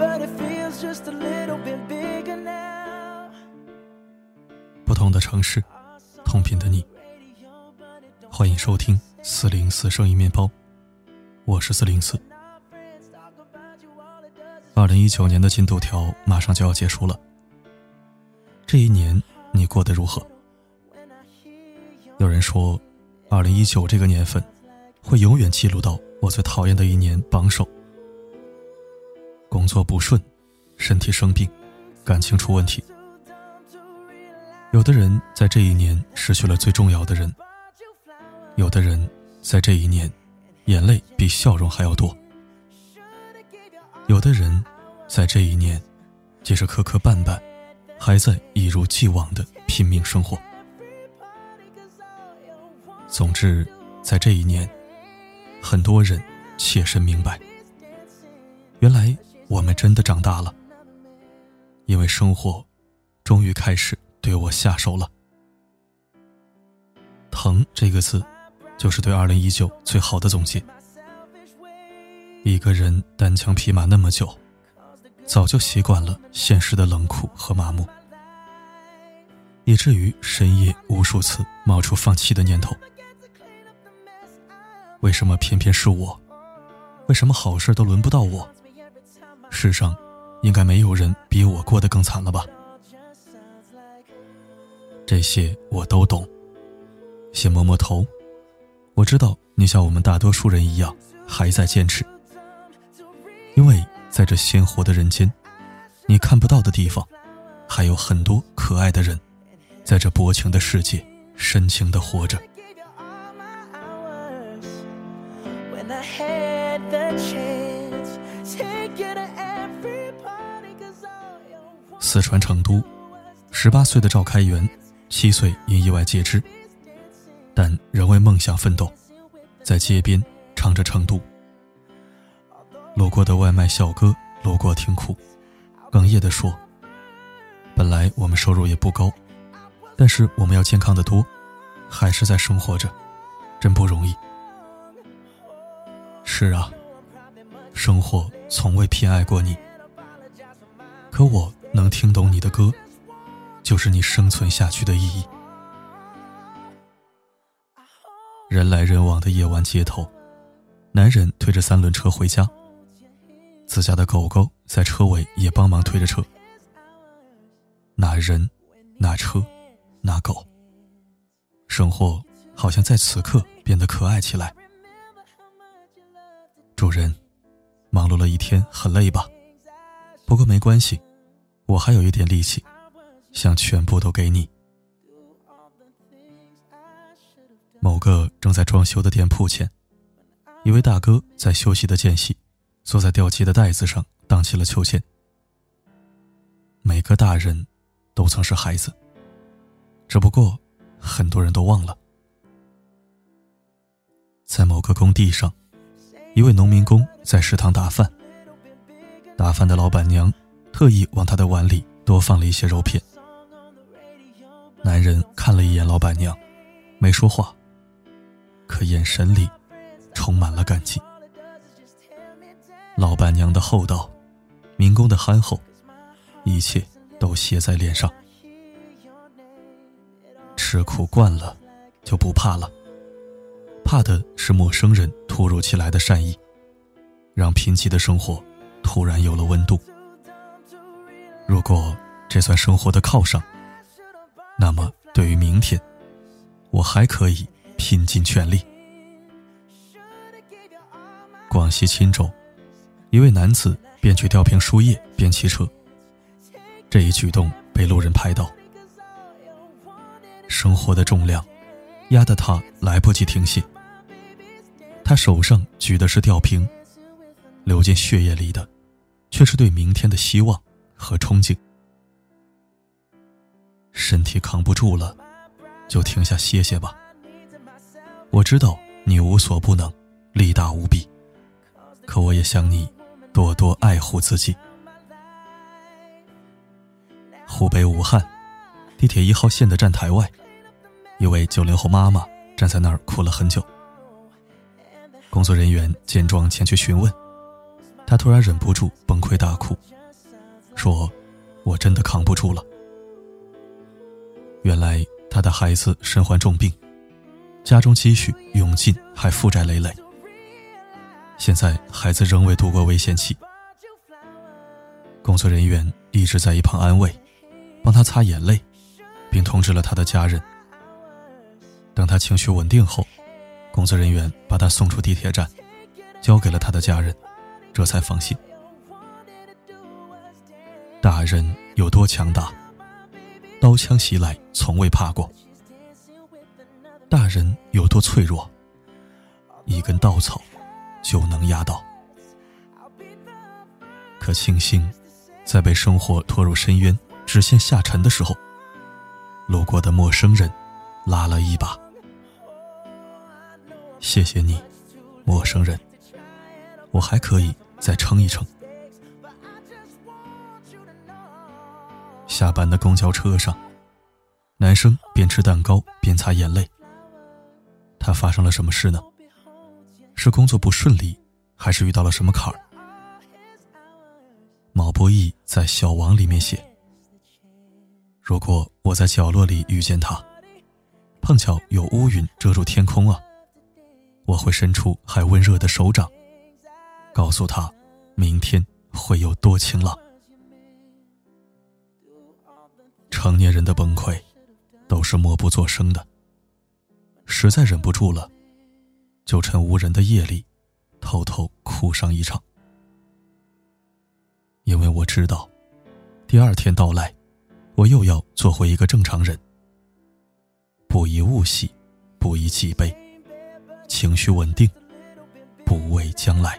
but it feels just a little bit bigger now 不同的城市，同频的你，欢迎收听四零四生意面包，我是四零四。二零一九年的进度条马上就要结束了，这一年你过得如何？有人说，二零一九这个年份会永远记录到我最讨厌的一年榜首。工作不顺，身体生病，感情出问题。有的人在这一年失去了最重要的人，有的人在这一年眼泪比笑容还要多，有的人在这一年即使磕磕绊绊，还在一如既往的拼命生活。总之，在这一年，很多人切身明白，原来。我们真的长大了，因为生活终于开始对我下手了。疼这个字，就是对二零一九最好的总结。一个人单枪匹马那么久，早就习惯了现实的冷酷和麻木，以至于深夜无数次冒出放弃的念头。为什么偏偏是我？为什么好事都轮不到我？世上，应该没有人比我过得更惨了吧？这些我都懂。先摸摸头，我知道你像我们大多数人一样还在坚持。因为在这鲜活的人间，你看不到的地方，还有很多可爱的人，在这薄情的世界深情的活着。四川成都，十八岁的赵开元，七岁因意外截肢，但仍为梦想奋斗，在街边唱着《成都》。路过的外卖小哥路过听哭，哽咽地说：“本来我们收入也不高，但是我们要健康的多，还是在生活着，真不容易。”是啊，生活从未偏爱过你，可我。能听懂你的歌，就是你生存下去的意义。人来人往的夜晚街头，男人推着三轮车回家，自家的狗狗在车尾也帮忙推着车。那人，那车，那狗，生活好像在此刻变得可爱起来。主人，忙碌了一天，很累吧？不过没关系。我还有一点力气，想全部都给你。某个正在装修的店铺前，一位大哥在休息的间隙，坐在吊机的袋子上荡起了秋千。每个大人都曾是孩子，只不过很多人都忘了。在某个工地上，一位农民工在食堂打饭，打饭的老板娘。特意往他的碗里多放了一些肉片。男人看了一眼老板娘，没说话，可眼神里充满了感激。老板娘的厚道，民工的憨厚，一切都写在脸上。吃苦惯了，就不怕了，怕的是陌生人突如其来的善意，让贫瘠的生活突然有了温度。如果这算生活的犒赏，那么对于明天，我还可以拼尽全力。广西钦州，一位男子边去吊瓶输液边骑车，这一举动被路人拍到。生活的重量压得他来不及停歇，他手上举的是吊瓶，流进血液里的，却是对明天的希望。和憧憬，身体扛不住了，就停下歇歇吧。我知道你无所不能，力大无比，可我也想你多多爱护自己。湖北武汉地铁一号线的站台外，一位九零后妈妈站在那儿哭了很久。工作人员见状前去询问，他突然忍不住崩溃大哭，说：“我真的扛不住了。”原来他的孩子身患重病，家中积蓄用尽，还负债累累。现在孩子仍未度过危险期，工作人员一直在一旁安慰，帮他擦眼泪，并通知了他的家人。等他情绪稳定后，工作人员把他送出地铁站，交给了他的家人，这才放心。大人有多强大？刀枪袭来，从未怕过。大人有多脆弱？一根稻草就能压倒。可庆幸，在被生活拖入深渊、直线下沉的时候，路过的陌生人拉了一把。谢谢你，陌生人。我还可以再撑一撑。下班的公交车上，男生边吃蛋糕边擦眼泪。他发生了什么事呢？是工作不顺利，还是遇到了什么坎儿？毛不易在《小王》里面写：“如果我在角落里遇见他，碰巧有乌云遮住天空啊，我会伸出还温热的手掌，告诉他，明天会有多晴朗。”成年人的崩溃，都是默不作声的。实在忍不住了，就趁无人的夜里，偷偷哭上一场。因为我知道，第二天到来，我又要做回一个正常人。不以物喜，不以己悲，情绪稳定，不畏将来。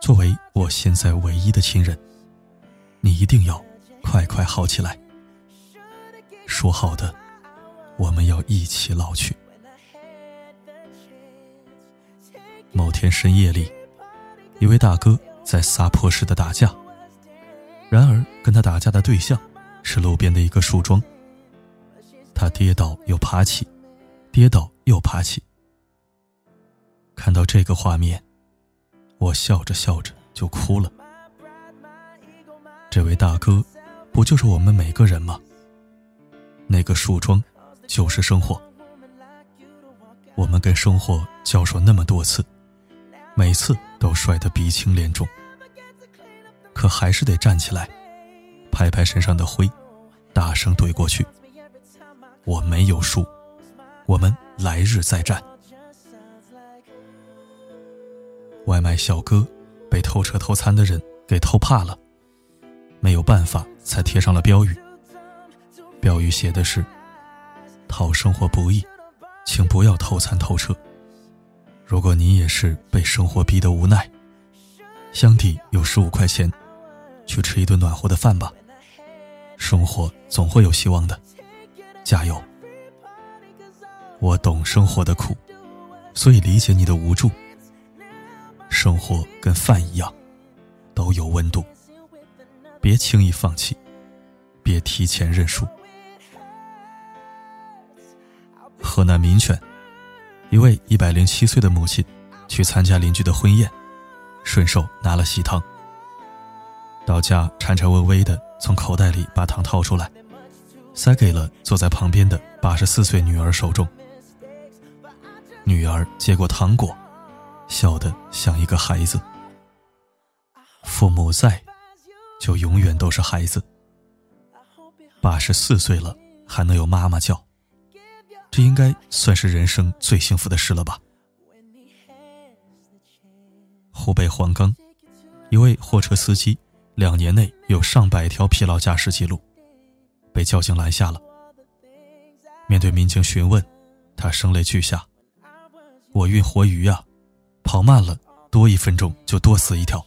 作为我现在唯一的亲人，你一定要快快好起来。说好的，我们要一起老去。某天深夜里，一位大哥在撒泼似的打架，然而跟他打架的对象是路边的一个树桩。他跌倒又爬起，跌倒又爬起。看到这个画面。我笑着笑着就哭了。这位大哥，不就是我们每个人吗？那个树桩，就是生活。我们跟生活交手那么多次，每次都摔得鼻青脸肿，可还是得站起来，拍拍身上的灰，大声怼过去。我没有输，我们来日再战。外卖小哥被偷车偷餐的人给偷怕了，没有办法才贴上了标语。标语写的是：“讨生活不易，请不要偷餐偷车。如果你也是被生活逼得无奈，箱底有十五块钱，去吃一顿暖和的饭吧。生活总会有希望的，加油！我懂生活的苦，所以理解你的无助。”生活跟饭一样，都有温度。别轻易放弃，别提前认输。河南民权，一位一百零七岁的母亲去参加邻居的婚宴，顺手拿了喜糖。到家颤颤巍巍的从口袋里把糖掏出来，塞给了坐在旁边的八十四岁女儿手中。女儿接过糖果。笑得像一个孩子。父母在，就永远都是孩子。八十四岁了还能有妈妈叫，这应该算是人生最幸福的事了吧？湖北黄冈，一位货车司机两年内有上百条疲劳驾驶记录，被交警拦下了。面对民警询问，他声泪俱下：“我运活鱼呀。”跑慢了多一分钟就多死一条。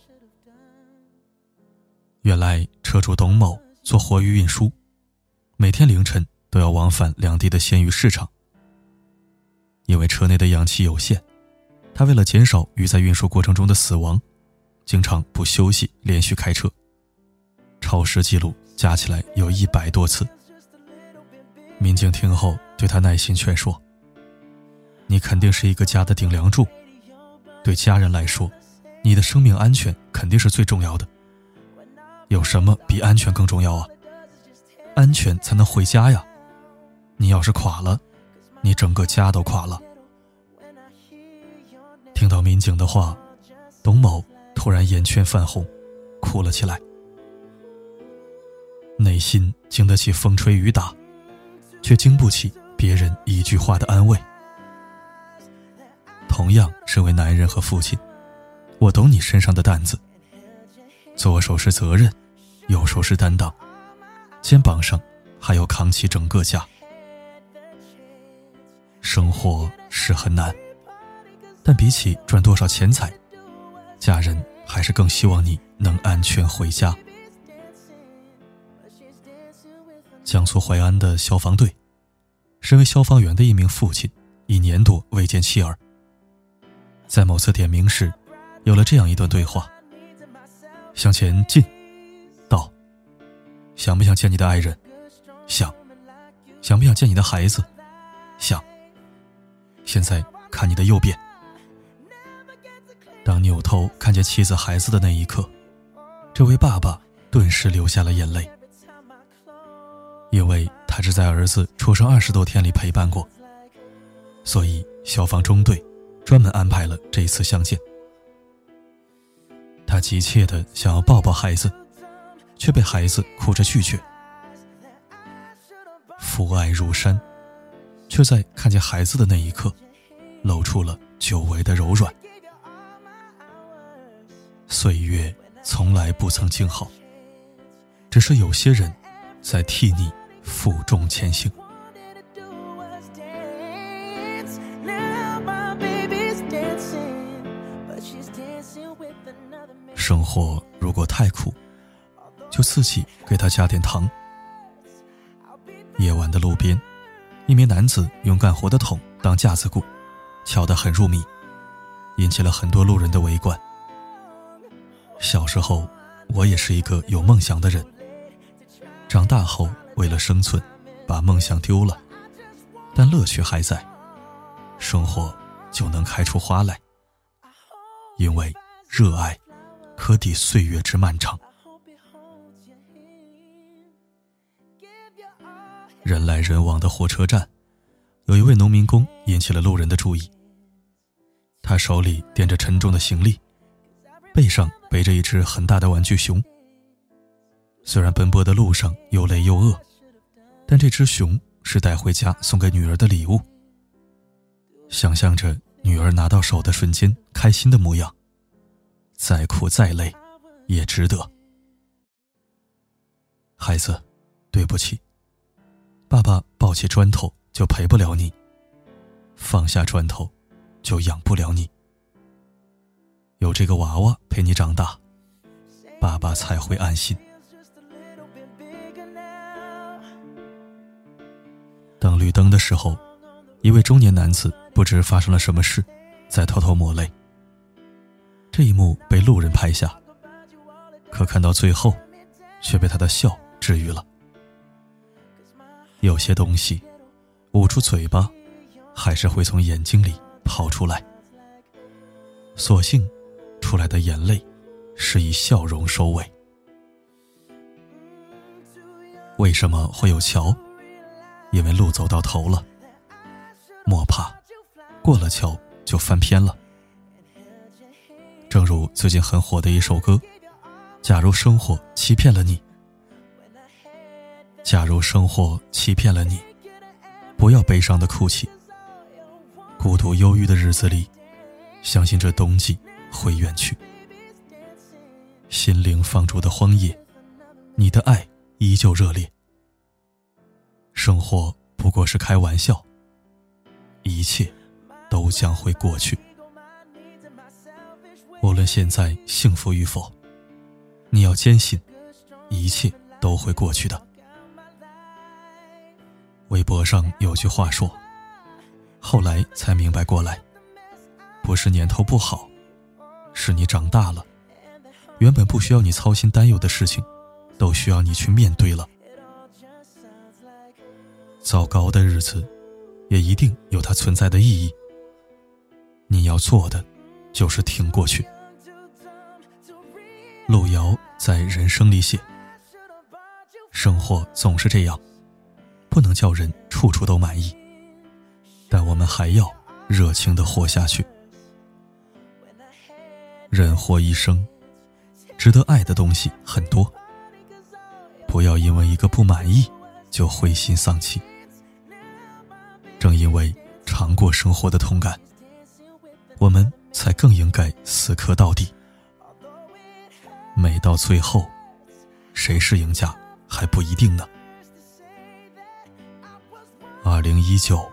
原来车主董某做活鱼运输，每天凌晨都要往返两地的鲜鱼市场。因为车内的氧气有限，他为了减少鱼在运输过程中的死亡，经常不休息连续开车，超时记录加起来有一百多次。民警听后对他耐心劝说：“你肯定是一个家的顶梁柱，对家人来说，你的生命安全肯定是最重要的。”有什么比安全更重要啊？安全才能回家呀！你要是垮了，你整个家都垮了。听到民警的话，董某突然眼圈泛红，哭了起来。内心经得起风吹雨打，却经不起别人一句话的安慰。同样，身为男人和父亲，我懂你身上的担子。左手是责任。右手是担当，肩膀上还要扛起整个家。生活是很难，但比起赚多少钱财，家人还是更希望你能安全回家。江苏淮安的消防队，身为消防员的一名父亲，一年多未见妻儿。在某次点名时，有了这样一段对话：向前进。到想不想见你的爱人？想。想不想见你的孩子？想。现在看你的右边。当扭头看见妻子孩子的那一刻，这位爸爸顿时流下了眼泪，因为他只在儿子出生二十多天里陪伴过，所以消防中队专门安排了这一次相见。他急切的想要抱抱孩子。却被孩子哭着拒绝。父爱如山，却在看见孩子的那一刻，露出了久违的柔软。岁月从来不曾静好，只是有些人，在替你负重前行。生活如果太苦。就自己给他加点糖。夜晚的路边，一名男子用干活的桶当架子鼓，敲得很入迷，引起了很多路人的围观。小时候，我也是一个有梦想的人。长大后，为了生存，把梦想丢了，但乐趣还在，生活就能开出花来。因为热爱，可抵岁月之漫长。人来人往的火车站，有一位农民工引起了路人的注意。他手里掂着沉重的行李，背上背着一只很大的玩具熊。虽然奔波的路上又累又饿，但这只熊是带回家送给女儿的礼物。想象着女儿拿到手的瞬间开心的模样，再苦再累，也值得。孩子，对不起。爸爸抱起砖头就陪不了你，放下砖头就养不了你。有这个娃娃陪你长大，爸爸才会安心。等绿灯的时候，一位中年男子不知发生了什么事，在偷偷抹泪。这一幕被路人拍下，可看到最后，却被他的笑治愈了。有些东西，捂住嘴巴，还是会从眼睛里跑出来。所幸，出来的眼泪是以笑容收尾。为什么会有桥？因为路走到头了。莫怕，过了桥就翻篇了。正如最近很火的一首歌，《假如生活欺骗了你》。假如生活欺骗了你，不要悲伤的哭泣。孤独忧郁的日子里，相信这冬季会远去。心灵放逐的荒野，你的爱依旧热烈。生活不过是开玩笑，一切都将会过去。无论现在幸福与否，你要坚信，一切都会过去的。微博上有句话说：“后来才明白过来，不是年头不好，是你长大了，原本不需要你操心担忧的事情，都需要你去面对了。糟糕的日子，也一定有它存在的意义。你要做的，就是挺过去。”路遥在《人生》里写：“生活总是这样，不能叫人处处都满意，但我们还要热情的活下去。人活一生，值得爱的东西很多，不要因为一个不满意就灰心丧气。正因为尝过生活的痛感，我们才更应该死磕到底。”没到最后，谁是赢家还不一定呢。二零一九，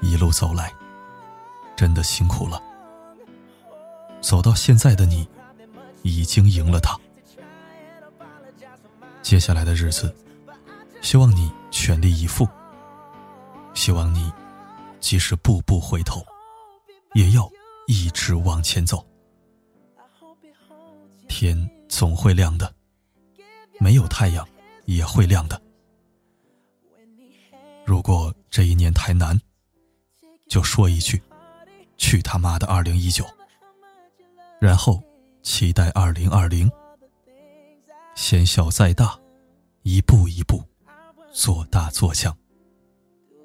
一路走来，真的辛苦了。走到现在的你，已经赢了他。接下来的日子，希望你全力以赴。希望你，即使步步回头，也要一直往前走。天。总会亮的，没有太阳也会亮的。如果这一年太难，就说一句：“去他妈的二零一九！”然后期待二零二零。先小再大，一步一步做大做强，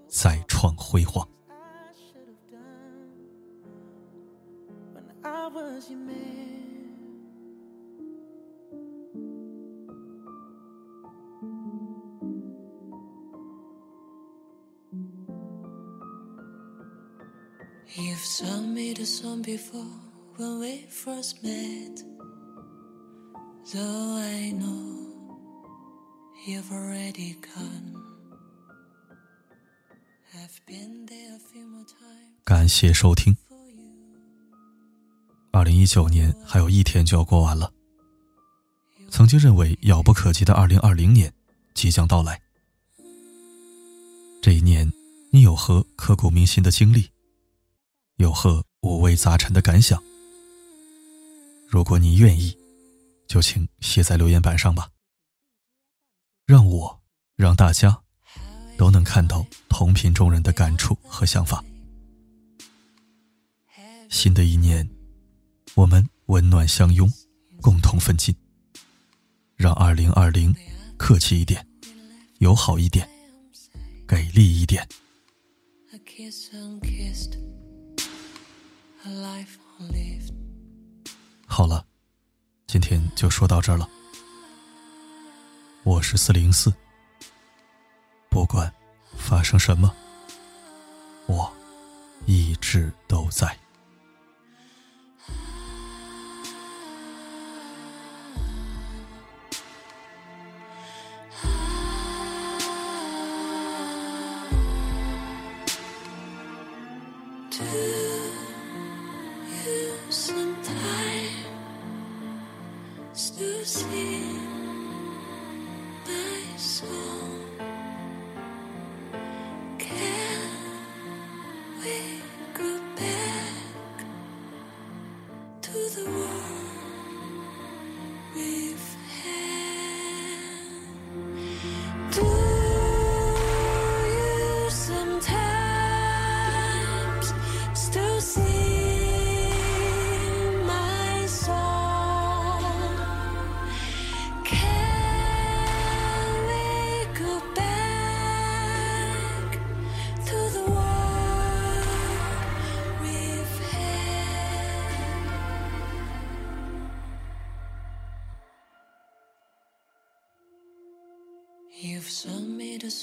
再创辉煌。You've sung me the song before when we first met. Though I know you've already gone. I've been there a few more times. 感谢收听。二零一九年还有一天就要过完了。曾经认为遥不可及的二零二零年即将到来。这一年，你有何刻骨铭心的经历？有何五味杂陈的感想？如果你愿意，就请写在留言板上吧。让我，让大家都能看到同频中人的感触和想法。新的一年，我们温暖相拥，共同奋进。让二零二零客气一点，友好一点，给力一点。好了，今天就说到这儿了。我是四零四，不管发生什么，我一直都在。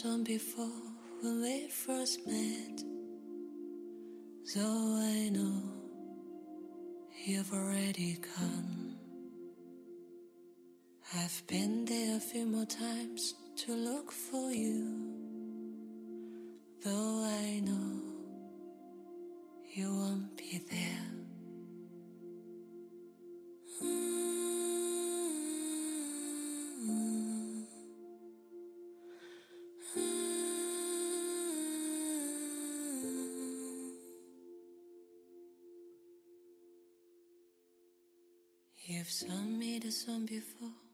Me before when we first met. So I know you've already gone. I've been there a few more times to look for you. Though I know this one before.